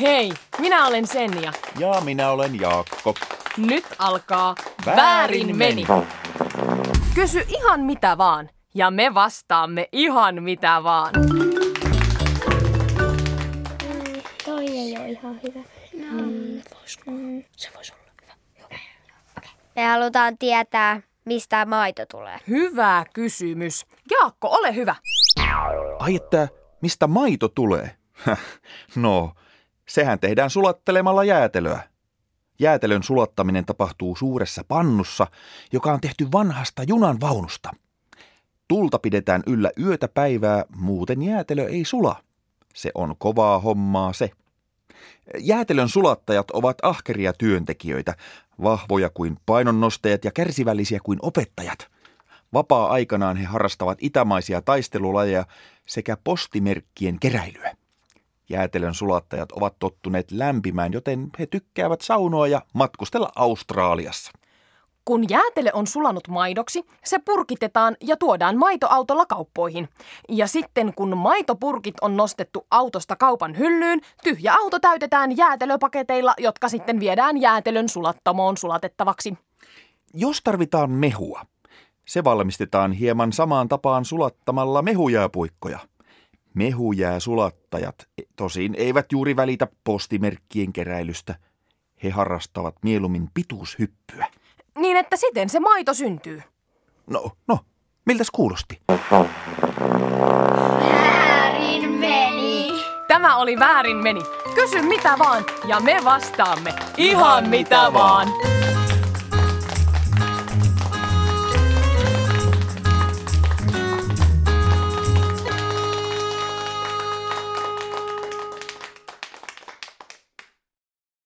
Hei, minä olen Senja. Ja minä olen Jaakko. Nyt alkaa Väärin meni. Kysy ihan mitä vaan, ja me vastaamme ihan mitä vaan. Toi ei ole ihan hyvä. No, mm. voisiko? Se voisi olla hyvä. Me halutaan tietää, mistä maito tulee. Hyvä kysymys. Jaakko, ole hyvä. Ai että, mistä maito tulee? Häh, no, sehän tehdään sulattelemalla jäätelöä. Jäätelön sulattaminen tapahtuu suuressa pannussa, joka on tehty vanhasta junan vaunusta. Tulta pidetään yllä yötä päivää, muuten jäätelö ei sula. Se on kovaa hommaa se. Jäätelön sulattajat ovat ahkeria työntekijöitä, vahvoja kuin painonnostajat ja kärsivällisiä kuin opettajat. Vapaa-aikanaan he harrastavat itämaisia taistelulajeja sekä postimerkkien keräilyä. Jäätelön sulattajat ovat tottuneet lämpimään, joten he tykkäävät saunoa ja matkustella Australiassa. Kun jäätele on sulanut maidoksi, se purkitetaan ja tuodaan maitoautolla kauppoihin. Ja sitten kun maitopurkit on nostettu autosta kaupan hyllyyn, tyhjä auto täytetään jäätelöpaketeilla, jotka sitten viedään jäätelön sulattamoon sulatettavaksi. Jos tarvitaan mehua, se valmistetaan hieman samaan tapaan sulattamalla mehujääpuikkoja. Mehujääsulattajat tosin eivät juuri välitä postimerkkien keräilystä. He harrastavat mieluummin pituushyppyä. Niin että siten se maito syntyy. No, no, miltäs kuulosti? Väärin meni. Tämä oli väärin meni. Kysy mitä vaan ja me vastaamme ihan mitä vaan.